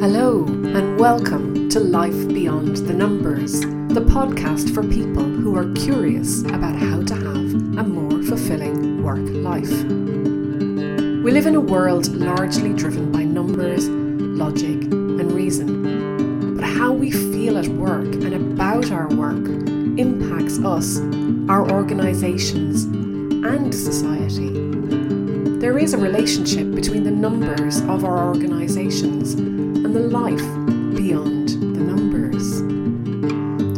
Hello, and welcome to Life Beyond the Numbers, the podcast for people who are curious about how to have a more fulfilling work life. We live in a world largely driven by numbers, logic, and reason. But how we feel at work and about our work impacts us, our organisations, and society. There is a relationship between the numbers of our organisations and the life beyond the numbers.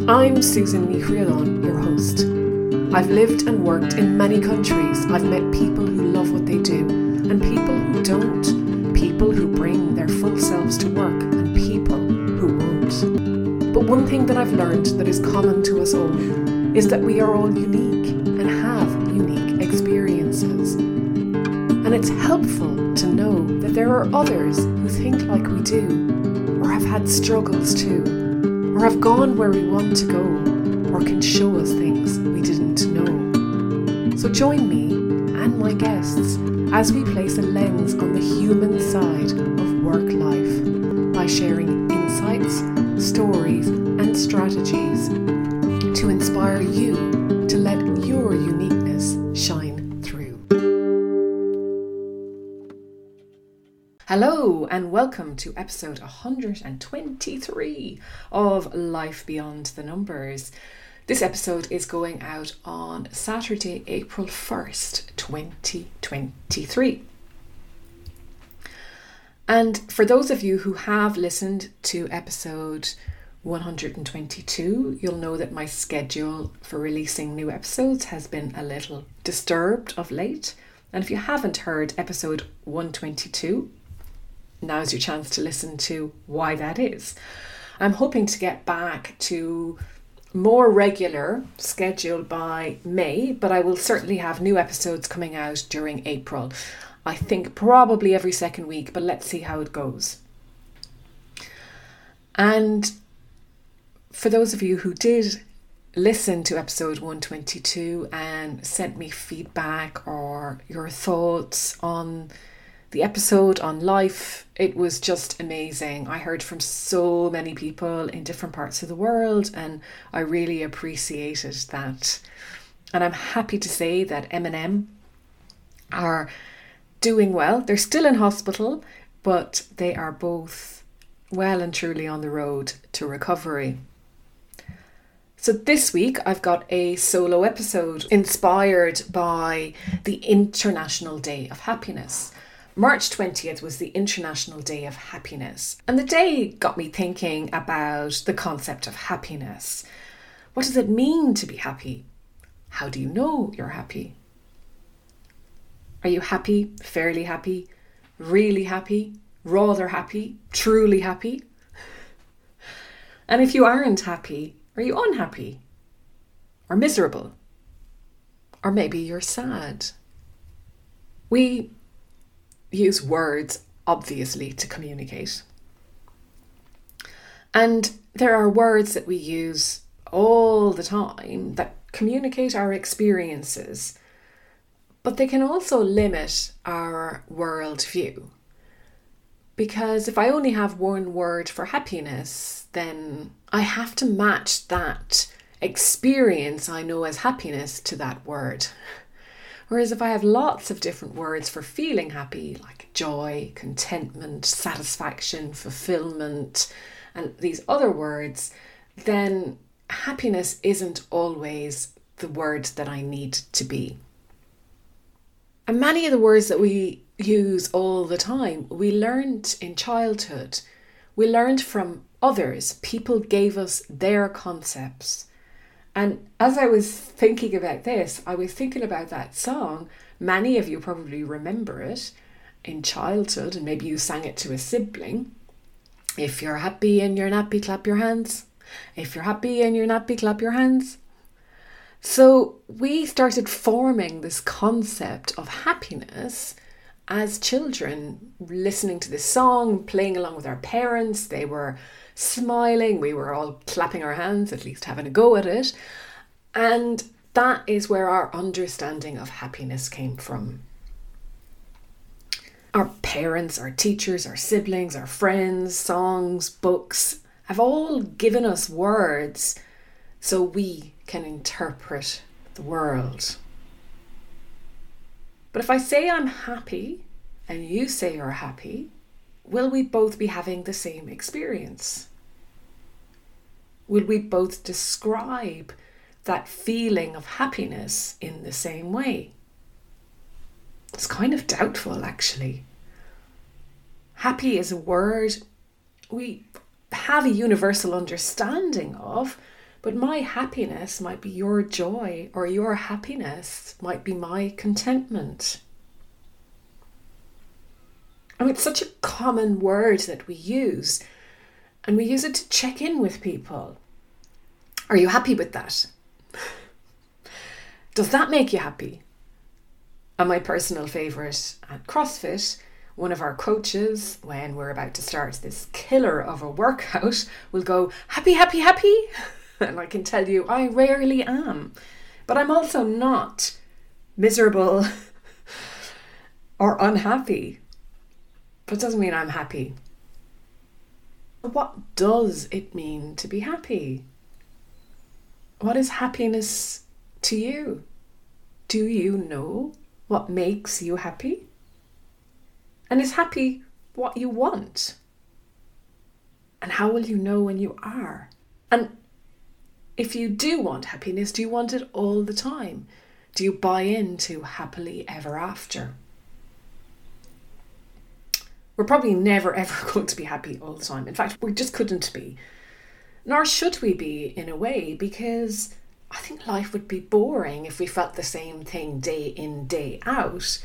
I'm Susan Ni Chriodain, your host. I've lived and worked in many countries. I've met people who love what they do and people who don't, people who bring their full selves to work and people who won't. But one thing that I've learned that is common to us all is that we are all unique others who think like we do, or have had struggles too, or have gone where we want to go, or can show us things we didn't know. So join me and my guests as we place a lens on the human side of work life by sharing insights, stories, and strategies to inspire you to let your uniqueness Hello, and welcome to episode 123 of Life Beyond the Numbers. This episode is going out on Saturday, April 1st, 2023. And for those of you who have listened to episode 122, you'll know that my schedule for releasing new episodes has been a little disturbed of late. And if you haven't heard episode 122, now's your chance to listen to why that is. I'm hoping to get back to more regular schedule by May, but I will certainly have new episodes coming out during April. I think probably every second week, but let's see how it goes. And for those of you who did listen to episode 122 and sent me feedback or your thoughts on the episode on life, it was just amazing. I heard from so many people in different parts of the world, and I really appreciated that. And I'm happy to say that M&M are doing well. They're still in hospital, but they are both well and truly on the road to recovery. So, this week I've got a solo episode inspired by the International Day of Happiness. March 20th was the International Day of Happiness, and the day got me thinking about the concept of happiness. What does it mean to be happy? How do you know you're happy? Are you happy, fairly happy, really happy, rather happy, truly happy? And if you aren't happy, are you unhappy? Or miserable? Or maybe you're sad? We use words, obviously, to communicate. And there are words that we use all the time that communicate our experiences, but they can also limit our worldview. Because if I only have one word for happiness, then I have to match that experience I know as happiness to that word. Whereas if I have lots of different words for feeling happy, like joy, contentment, satisfaction, fulfillment, and these other words, then happiness isn't always the word that I need to be. And many of the words that we use all the time, we learned in childhood. We learned from others. People gave us their concepts. And as I was thinking about this, I was thinking about that song. Many of you probably remember it in childhood, and maybe you sang it to a sibling. If you're happy and you're nappy, clap your hands. If you're happy and you're nappy, clap your hands. So we started forming this concept of happiness as children, listening to this song, playing along with our parents. They were smiling, we were all clapping our hands, at least having a go at it. And that is where our understanding of happiness came from. Our parents, our teachers, our siblings, our friends, songs, books have all given us words so we can interpret the world. But if I say I'm happy and you say you're happy, will we both be having the same experience? Will we both describe that feeling of happiness in the same way? It's kind of doubtful, actually. Happy is a word we have a universal understanding of, but my happiness might be your joy, or your happiness might be my contentment. I mean, it's such a common word that we use, and we use it to check in with people. Are you happy with that? Does that make you happy? And my personal favourite at CrossFit, one of our coaches, when we're about to start this killer of a workout, will go, Happy, happy, happy. And I can tell you, I rarely am. But I'm also not miserable or unhappy. But it doesn't mean I'm happy. What does it mean to be happy? What is happiness to you? Do you know what makes you happy? And is happy what you want? And how will you know when you are? And if you do want happiness, do you want it all the time? Do you buy into happily ever after? We're probably never ever going to be happy all the time. In fact, we just couldn't be. Nor should we be in a way, because I think life would be boring if we felt the same thing day in, day out.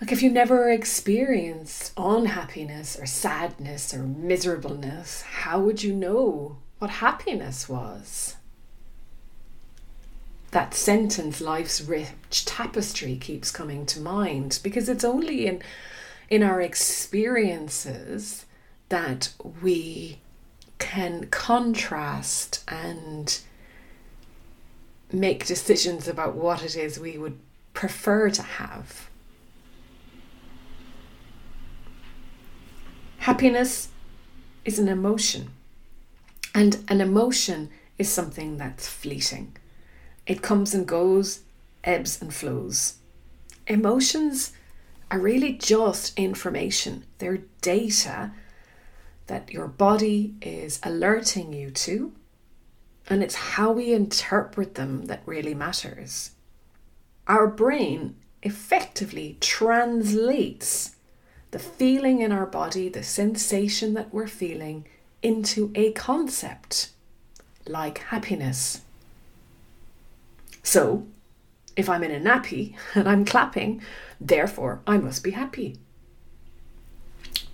Like, if you never experienced unhappiness or sadness or miserableness, how would you know what happiness was? That sentence, life's rich tapestry, keeps coming to mind because it's only in, in our experiences that we can contrast and make decisions about what it is we would prefer to have. Happiness is an emotion, and an emotion is something that's fleeting. It comes and goes, ebbs and flows. Emotions are really just information, they're data that your body is alerting you to and it's how we interpret them that really matters. Our brain effectively translates the feeling in our body, the sensation that we're feeling, into a concept like happiness. So, if I'm in a nappy and I'm clapping, therefore I must be happy.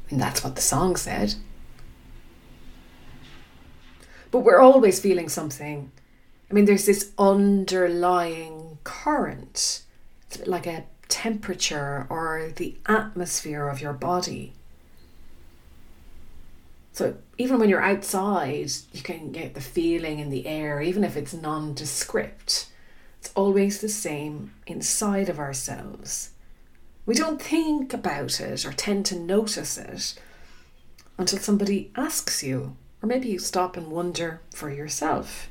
And that's what the song said. But we're always feeling something. I mean, there's this underlying current. It's a bit like a temperature or the atmosphere of your body. So even when you're outside, you can get the feeling in the air, even if it's nondescript. It's always the same inside of ourselves. We don't think about it or tend to notice it until somebody asks you or maybe you stop and wonder for yourself.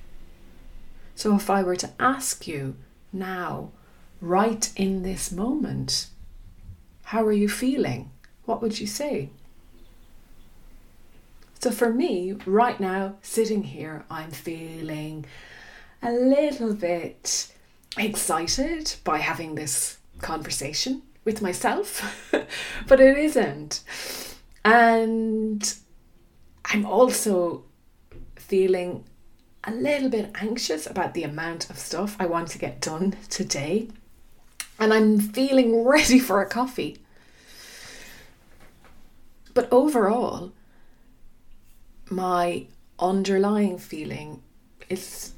So if I were to ask you now, right in this moment, how are you feeling? What would you say? So for me, right now, sitting here, I'm feeling a little bit excited by having this conversation with myself, but it isn't. And I'm also feeling a little bit anxious about the amount of stuff I want to get done today. And I'm feeling ready for a coffee. But overall, my underlying feeling is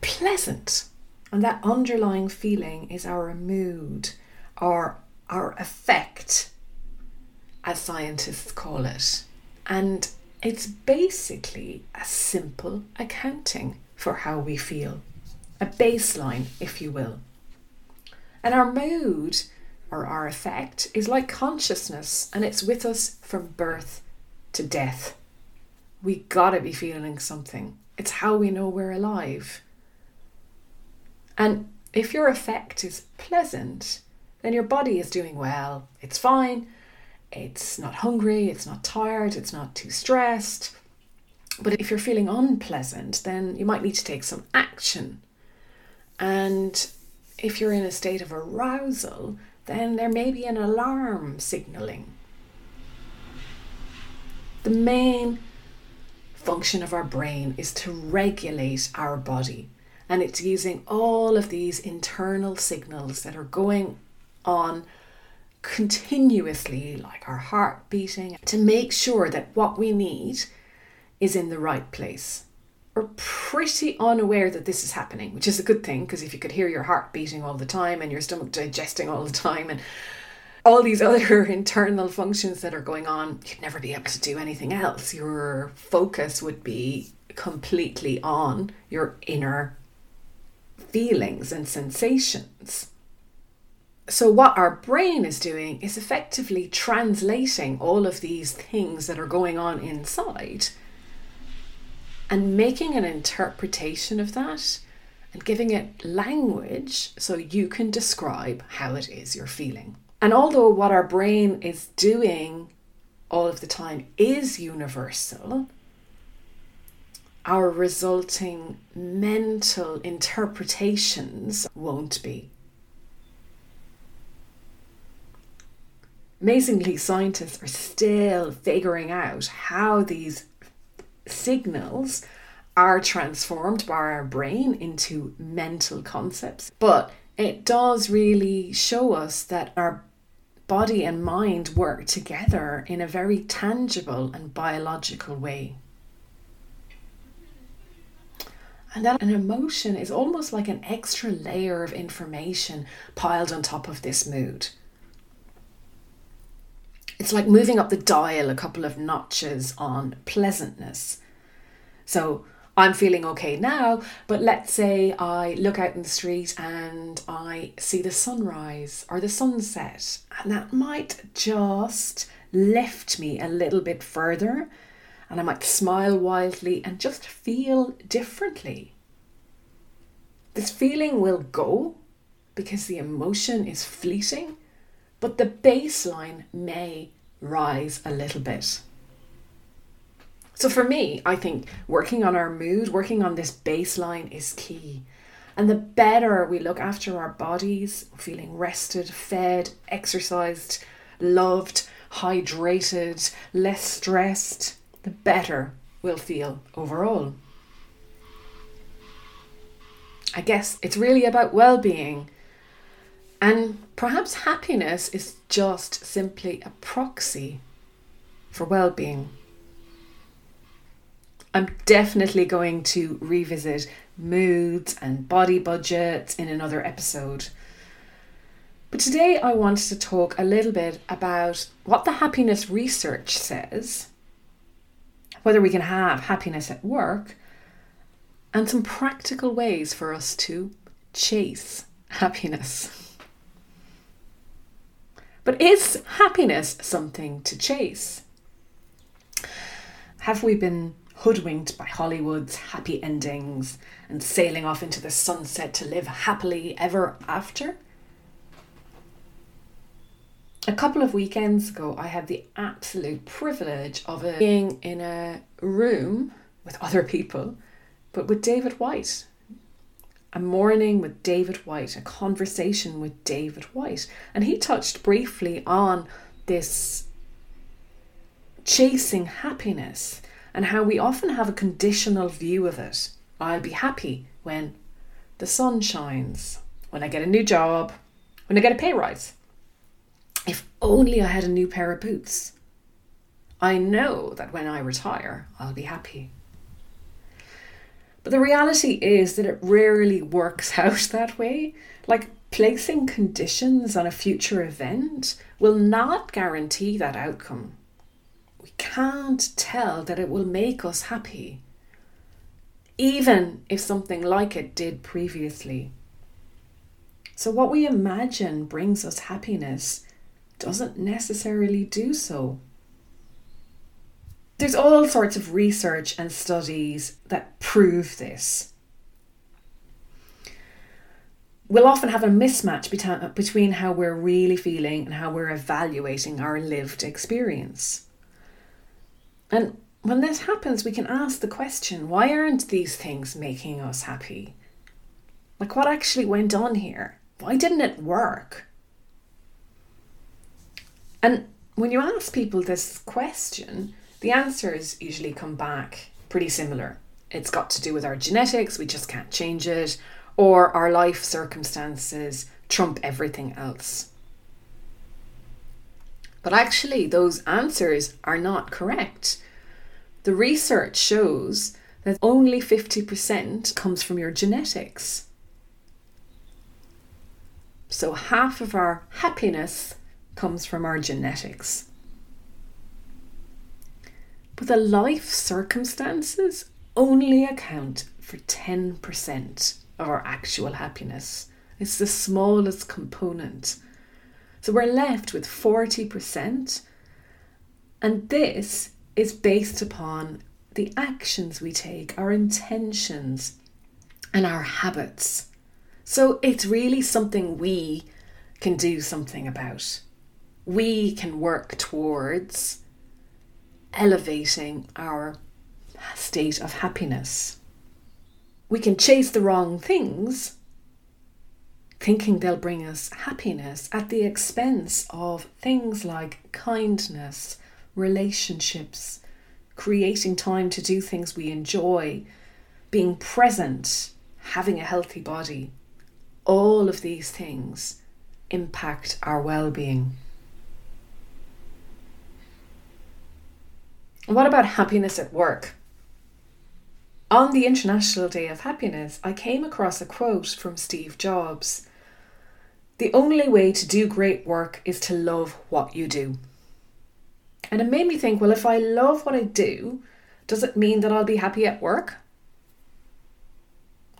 pleasant. And that underlying feeling is our mood, or our affect, as scientists call it. And it's basically a simple accounting for how we feel, a baseline, if you will. And our mood or our affect is like consciousness and it's with us from birth to death. We gotta be feeling something. It's how we know we're alive. And if your affect is pleasant, then your body is doing well. It's fine. It's not hungry, it's not tired, it's not too stressed. But if you're feeling unpleasant, then you might need to take some action. And if you're in a state of arousal, then there may be an alarm signaling. The main function of our brain is to regulate our body, and it's using all of these internal signals that are going on continuously, like our heart beating, to make sure that what we need is in the right place. We're pretty unaware that this is happening, which is a good thing because if you could hear your heart beating all the time and your stomach digesting all the time and all these other internal functions that are going on, you'd never be able to do anything else. Your focus would be completely on your inner feelings and sensations. So, what our brain is doing is effectively translating all of these things that are going on inside and making an interpretation of that and giving it language so you can describe how it is you're feeling. And although what our brain is doing all of the time is universal, our resulting mental interpretations won't be. Amazingly, scientists are still figuring out how these signals are transformed by our brain into mental concepts. But it does really show us that our body and mind work together in a very tangible and biological way. And that an emotion is almost like an extra layer of information piled on top of this mood. It's like moving up the dial a couple of notches on pleasantness. So I'm feeling okay now, but let's say I look out in the street and I see the sunrise or the sunset, and that might just lift me a little bit further, and I might smile wildly and just feel differently. This feeling will go because the emotion is fleeting, but the baseline may rise a little bit. So for me, I think working on our mood, working on this baseline is key. And the better we look after our bodies, feeling rested, fed, exercised, loved, hydrated, less stressed, the better we'll feel overall. I guess it's really about well being. And perhaps happiness is just simply a proxy for well being. I'm definitely going to revisit moods and body budgets in another episode. But today I wanted to talk a little bit about what the happiness research says, whether we can have happiness at work, and some practical ways for us to chase happiness. But is happiness something to chase? Have we been hoodwinked by Hollywood's happy endings and sailing off into the sunset to live happily ever after? A couple of weekends ago, I had the absolute privilege of being in a room with other people, but with David Whyte. A morning with David Whyte, a conversation with David Whyte. And he touched briefly on this chasing happiness and how we often have a conditional view of it. I'll be happy when the sun shines, when I get a new job, when I get a pay rise. If only I had a new pair of boots. I know that when I retire, I'll be happy. But the reality is that it rarely works out that way. Like placing conditions on a future event will not guarantee that outcome we can't tell that it will make us happy, even if something like it did previously. So, what we imagine brings us happiness doesn't necessarily do so. There's all sorts of research and studies that prove this. We'll often have a mismatch between how we're really feeling and how we're evaluating our lived experience. And when this happens, we can ask the question why aren't these things making us happy? Like, what actually went on here? Why didn't it work? And when you ask people this question, the answers usually come back pretty similar. It's got to do with our genetics, we just can't change it, or our life circumstances trump everything else. But actually, those answers are not correct. The research shows that only 50% comes from your genetics. So, half of our happiness comes from our genetics. But the life circumstances only account for 10% of our actual happiness. It's the smallest component. So we're left with 40%. And this is based upon the actions we take, our intentions, and our habits. So it's really something we can do something about we can work towards elevating our state of happiness. We can chase the wrong things, thinking they'll bring us happiness at the expense of things like kindness, relationships, creating time to do things we enjoy, being present, having a healthy body. All of these things impact our well being. What about happiness at work? On the International Day of Happiness, I came across a quote from Steve Jobs The only way to do great work is to love what you do. And it made me think well, if I love what I do, does it mean that I'll be happy at work?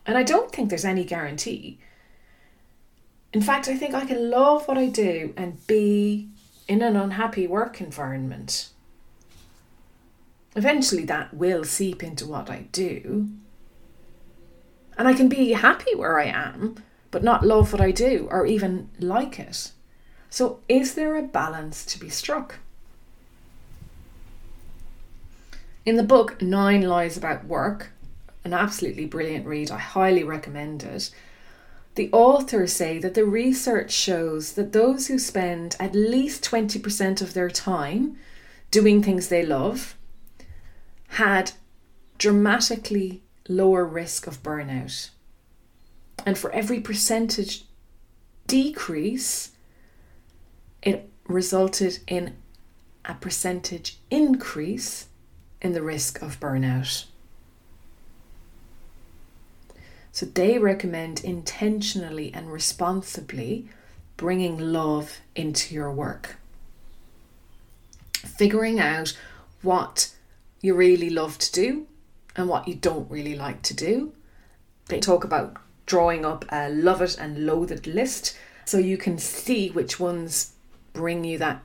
And I don't think there's any guarantee. In fact, I think I can love what I do and be in an unhappy work environment. Eventually, that will seep into what I do. And I can be happy where I am, but not love what I do or even like it. So, is there a balance to be struck? In the book Nine Lies About Work, an absolutely brilliant read, I highly recommend it. The authors say that the research shows that those who spend at least 20% of their time doing things they love had dramatically lower risk of burnout. And for every percentage decrease, it resulted in a percentage increase in the risk of burnout. So they recommend intentionally and responsibly bringing love into your work. Figuring out what you really love to do and what you don't really like to do. They talk about drawing up a love it and loathe it list so you can see which ones bring you that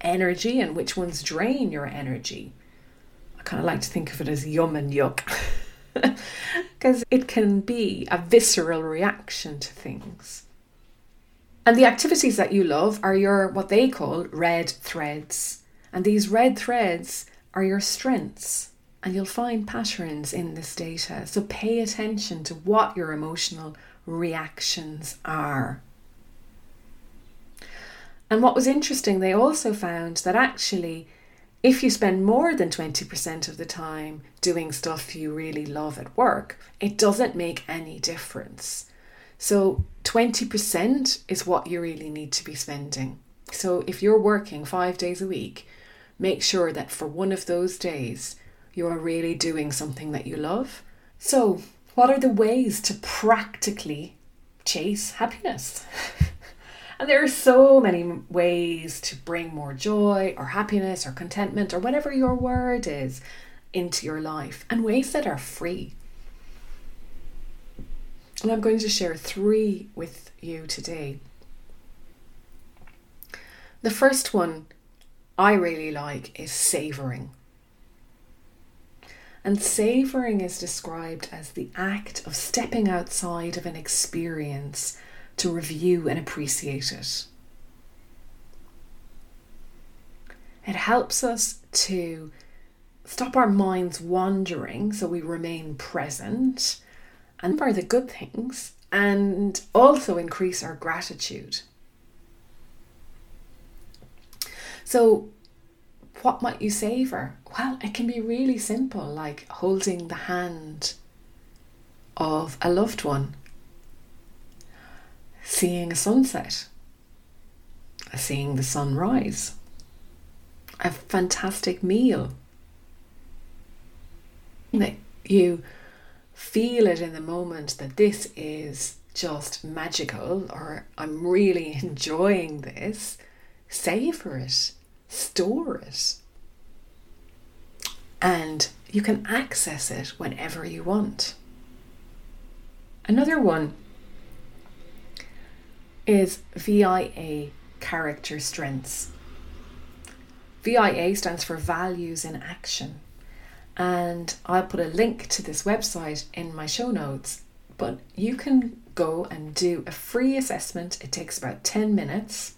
energy and which ones drain your energy. I kind of like to think of it as yum and yuck because it can be a visceral reaction to things. And the activities that you love are your what they call red threads. And these red threads are your strengths. And you'll find patterns in this data. So pay attention to what your emotional reactions are. And what was interesting, they also found that actually, if you spend more than 20% of the time doing stuff you really love at work, it doesn't make any difference. So 20% is what you really need to be spending. So if you're working five days a week, make sure that for one of those days you are really doing something that you love. So, what are the ways to practically chase happiness? and there are so many ways to bring more joy or happiness or contentment or whatever your word is into your life, and ways that are free. And I'm going to share three with you today. The first one I really like is savouring. And savouring is described as the act of stepping outside of an experience to review and appreciate it. It helps us to stop our minds wandering so we remain present and for the good things and also increase our gratitude. So, what might you savour? Well, it can be really simple, like holding the hand of a loved one, seeing a sunset, seeing the sunrise, a fantastic meal. That you feel it in the moment that this is just magical or I'm really enjoying this, savor it, store it. And you can access it whenever you want. Another one is VIA character strengths. VIA stands for values in action. And I'll put a link to this website in my show notes. But you can go and do a free assessment. It takes about 10 minutes.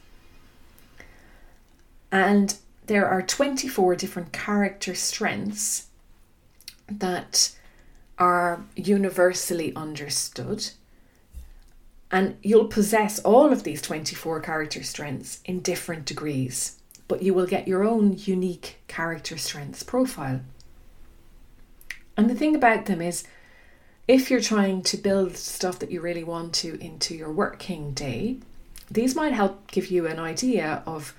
And there are 24 different character strengths that are universally understood. And you'll possess all of these 24 character strengths in different degrees, but you will get your own unique character strengths profile. And the thing about them is, if you're trying to build stuff that you really want to into your working day, these might help give you an idea of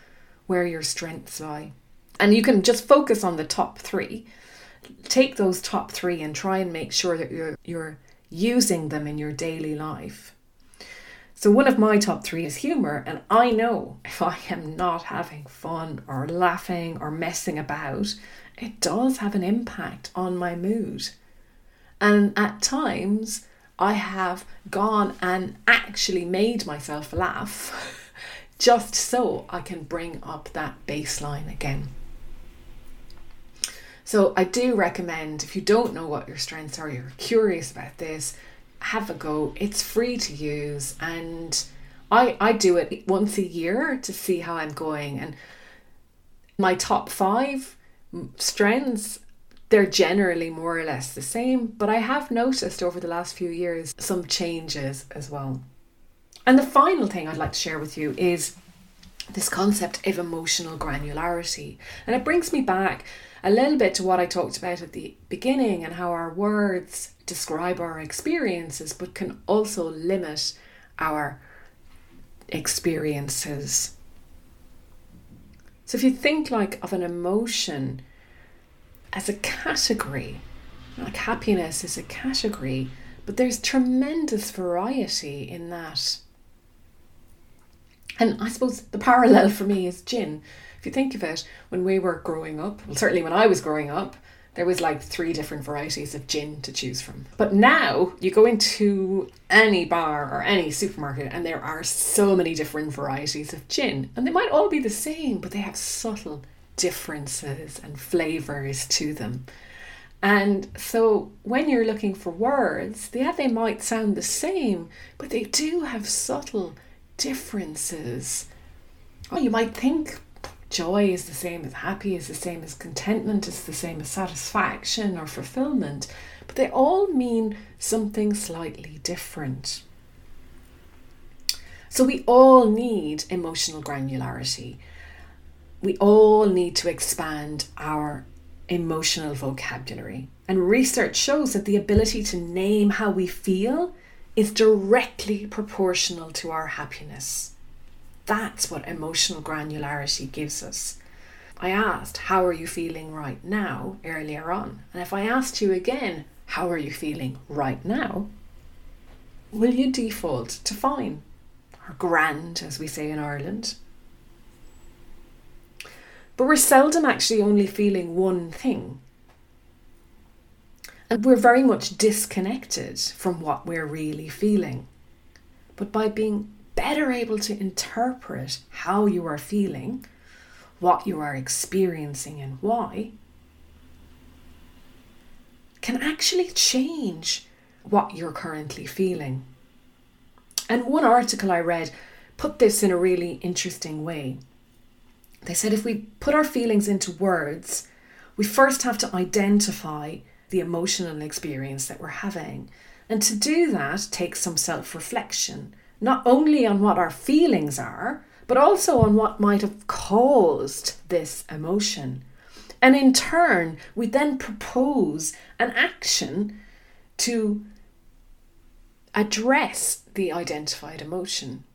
where your strengths lie. And you can just focus on the top three. Take those top three and try and make sure that you're you're using them in your daily life. So one of my top three is humor, and I know if I am not having fun or laughing or messing about, it does have an impact on my mood. And at times, I have gone and actually made myself laugh just so I can bring up that baseline again. So, I do recommend if you don't know what your strengths are, you're curious about this, have a go. It's free to use, and I, I do it once a year to see how I'm going. And my top five strengths they're generally more or less the same, but I have noticed over the last few years some changes as well. And the final thing I'd like to share with you is this concept of emotional granularity. And it brings me back a little bit to what I talked about at the beginning and how our words describe our experiences, but can also limit our experiences. So if you think like of an emotion as a category, like happiness is a category, but there's tremendous variety in that. And I suppose the parallel for me is gin. If you think of it, when we were growing up, well, certainly when I was growing up, there was like three different varieties of gin to choose from. But now you go into any bar or any supermarket and there are so many different varieties of gin. And they might all be the same, but they have subtle differences and flavors to them. And so when you're looking for words, yeah, they might sound the same, but they do have subtle differences. Oh, you might think joy is the same as happy, is the same as contentment, is the same as satisfaction or fulfillment, but they all mean something slightly different. So we all need emotional granularity. We all need to expand our emotional vocabulary. And research shows that the ability to name how we feel is directly proportional to our happiness. That's what emotional granularity gives us. I asked, How are you feeling right now? earlier on. And if I asked you again, How are you feeling right now? will you default to fine or grand, as we say in Ireland? But we're seldom actually only feeling one thing. And we're very much disconnected from what we're really feeling. But by being better able to interpret how you are feeling, what you are experiencing, and why, can actually change what you're currently feeling. And one article I read put this in a really interesting way. They said if we put our feelings into words, we first have to identify the emotional experience that we're having. And to do that takes some self reflection, not only on what our feelings are, but also on what might have caused this emotion. And in turn, we then propose an action to address the identified emotion.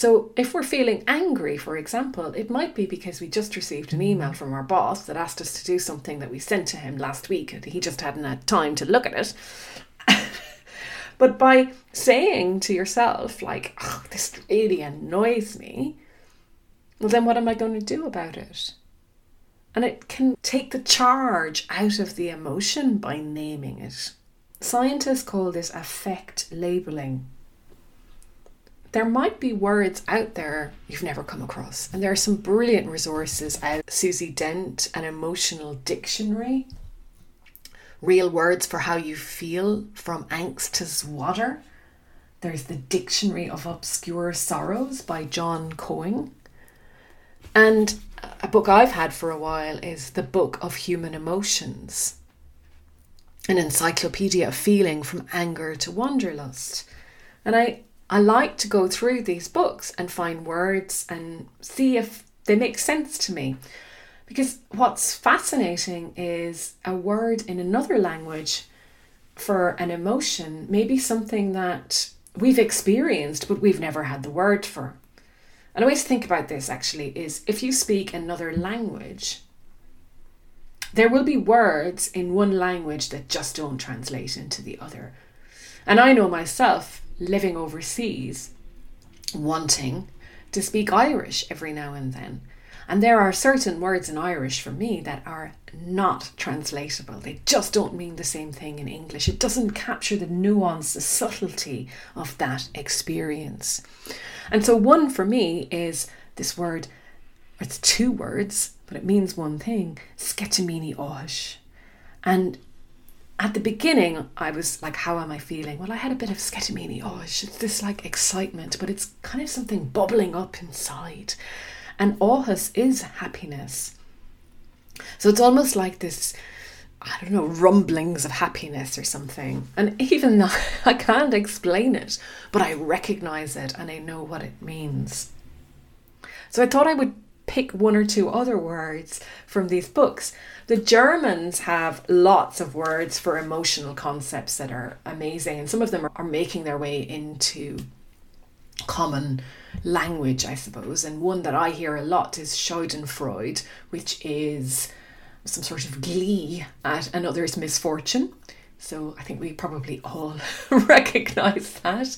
So, if we're feeling angry, for example, it might be because we just received an email from our boss that asked us to do something that we sent to him last week and he just hadn't had time to look at it. but by saying to yourself, like, oh, this really annoys me, well, then what am I going to do about it? And it can take the charge out of the emotion by naming it. Scientists call this affect labeling there might be words out there you've never come across. And there are some brilliant resources out. Susie Dent, an emotional dictionary, real words for how you feel from angst to zwodder. There's the Dictionary of Obscure Sorrows by John Koenig. And a book I've had for a while is The Book of Human Emotions, an encyclopedia of feeling from anger to wanderlust. And I I like to go through these books and find words and see if they make sense to me. Because what's fascinating is a word in another language for an emotion may be something that we've experienced but we've never had the word for. And a way to think about this actually is if you speak another language, there will be words in one language that just don't translate into the other. And I know myself, living overseas wanting to speak Irish every now and then. And there are certain words in Irish for me that are not translatable. They just don't mean the same thing in English. It doesn't capture the nuance, the subtlety of that experience. And so, one for me is this word, it's two words, but it means one thing sceitimíní áthais. And at the beginning, I was like, how am I feeling? Well, I had a bit of sceitimíní. Oh, it's this like excitement, but it's kind of something bubbling up inside. And áthas is happiness. So it's almost like this, I don't know, rumblings of happiness or something. And even though I can't explain it, but I recognize it and I know what it means. So I thought I would pick one or two other words from these books. The Germans have lots of words for emotional concepts that are amazing, and some of them are making their way into common language, I suppose. And one that I hear a lot is Schadenfreude, which is some sort of glee at another's misfortune. So I think we probably all recognize that.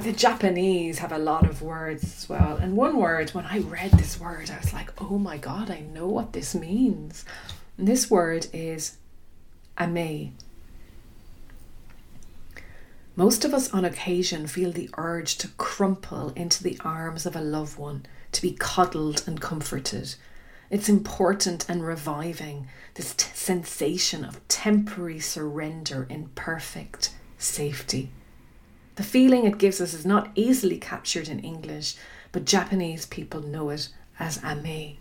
The Japanese have a lot of words as well. And one word, when I read this word, I was like, oh my god, I know what this means. And this word is amae. Most of us on occasion feel the urge to crumple into the arms of a loved one, to be cuddled and comforted. It's important and reviving, this t- sensation of temporary surrender in perfect safety. The feeling it gives us is not easily captured in English, but Japanese people know it as amae.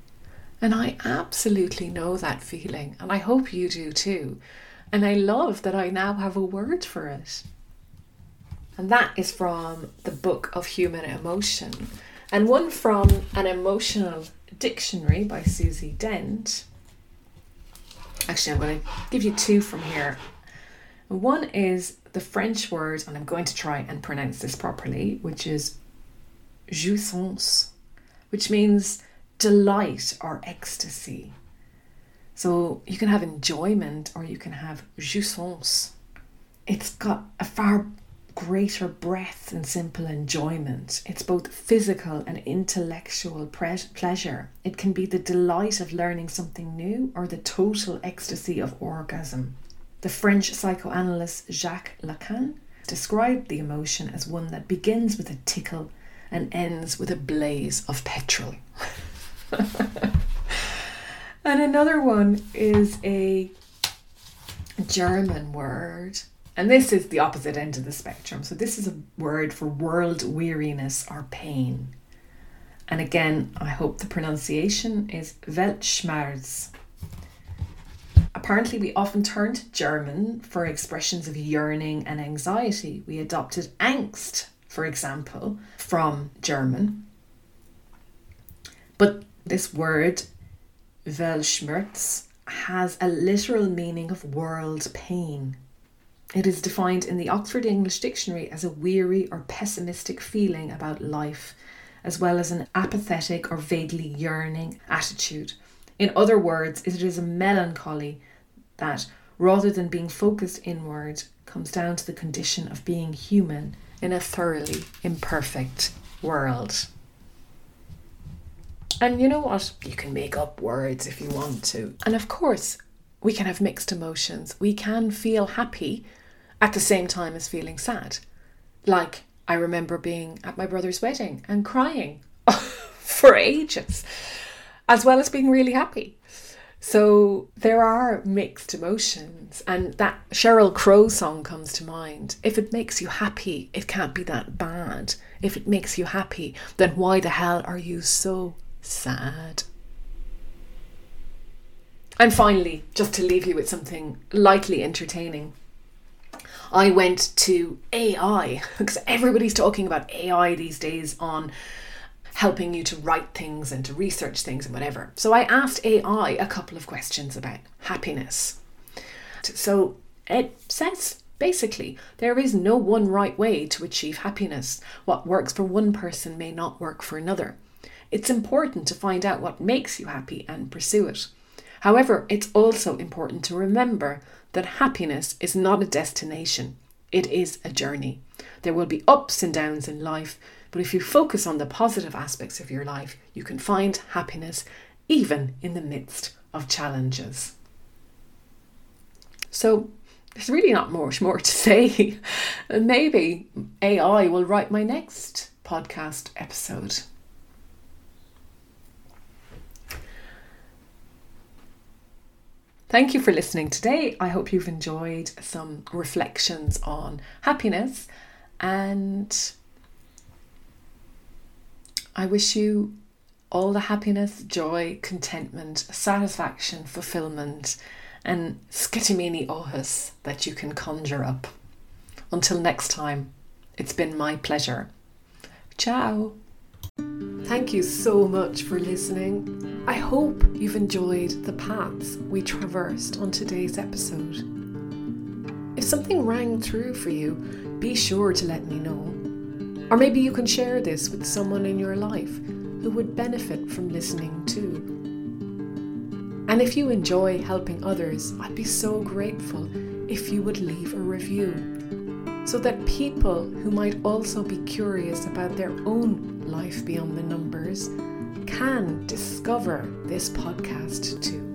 And I absolutely know that feeling, and I hope you do too. And I love that I now have a word for it. And that is from the Book of Human Emotion, and one from an emotional dictionary by Susie Dent. Actually, I'm going to give you two from here. One is the French word, and I'm going to try and pronounce this properly, which is jouissance, which means delight or ecstasy. So you can have enjoyment or you can have jouissance. It's got a far greater breadth than simple enjoyment. It's both physical and intellectual pre- pleasure. It can be the delight of learning something new or the total ecstasy of orgasm. The French psychoanalyst Jacques Lacan described the emotion as one that begins with a tickle and ends with a blaze of petrol. and another one is a German word. And this is the opposite end of the spectrum. So, this is a word for world weariness or pain. And again, I hope the pronunciation is Weltschmerz. Apparently, we often turn to German for expressions of yearning and anxiety. We adopted angst, for example, from German. But this word, Weltschmerz, has a literal meaning of world pain. It is defined in the Oxford English Dictionary as a weary or pessimistic feeling about life, as well as an apathetic or vaguely yearning attitude. In other words, it is a melancholy that, rather than being focused inward, comes down to the condition of being human in a thoroughly imperfect world. And you know what? You can make up words if you want to. And of course, we can have mixed emotions. We can feel happy at the same time as feeling sad. Like, I remember being at my brother's wedding and crying for ages, as well as being really happy. So there are mixed emotions, and that Sheryl Crow song comes to mind. If it makes you happy, it can't be that bad. If it makes you happy, then why the hell are you so sad. And finally, just to leave you with something lightly entertaining, I went to AI because everybody's talking about AI these days on helping you to write things and to research things and whatever. So I asked AI a couple of questions about happiness. So it says basically there is no one right way to achieve happiness. What works for one person may not work for another. It's important to find out what makes you happy and pursue it. However, it's also important to remember that happiness is not a destination, it is a journey. There will be ups and downs in life, but if you focus on the positive aspects of your life, you can find happiness even in the midst of challenges. So, there's really not much more to say. Maybe AI will write my next podcast episode. Thank you for listening today. I hope you've enjoyed some reflections on happiness and I wish you all the happiness, joy, contentment, satisfaction, fulfillment, and sceitimíní ohus that you can conjure up. Until next time, it's been my pleasure. Ciao. Thank you so much for listening. I hope you've enjoyed the paths we traversed on today's episode. If something rang true for you, be sure to let me know. Or maybe you can share this with someone in your life who would benefit from listening too. And if you enjoy helping others, I'd be so grateful if you would leave a review so that people who might also be curious about their own life beyond the numbers can discover this podcast too.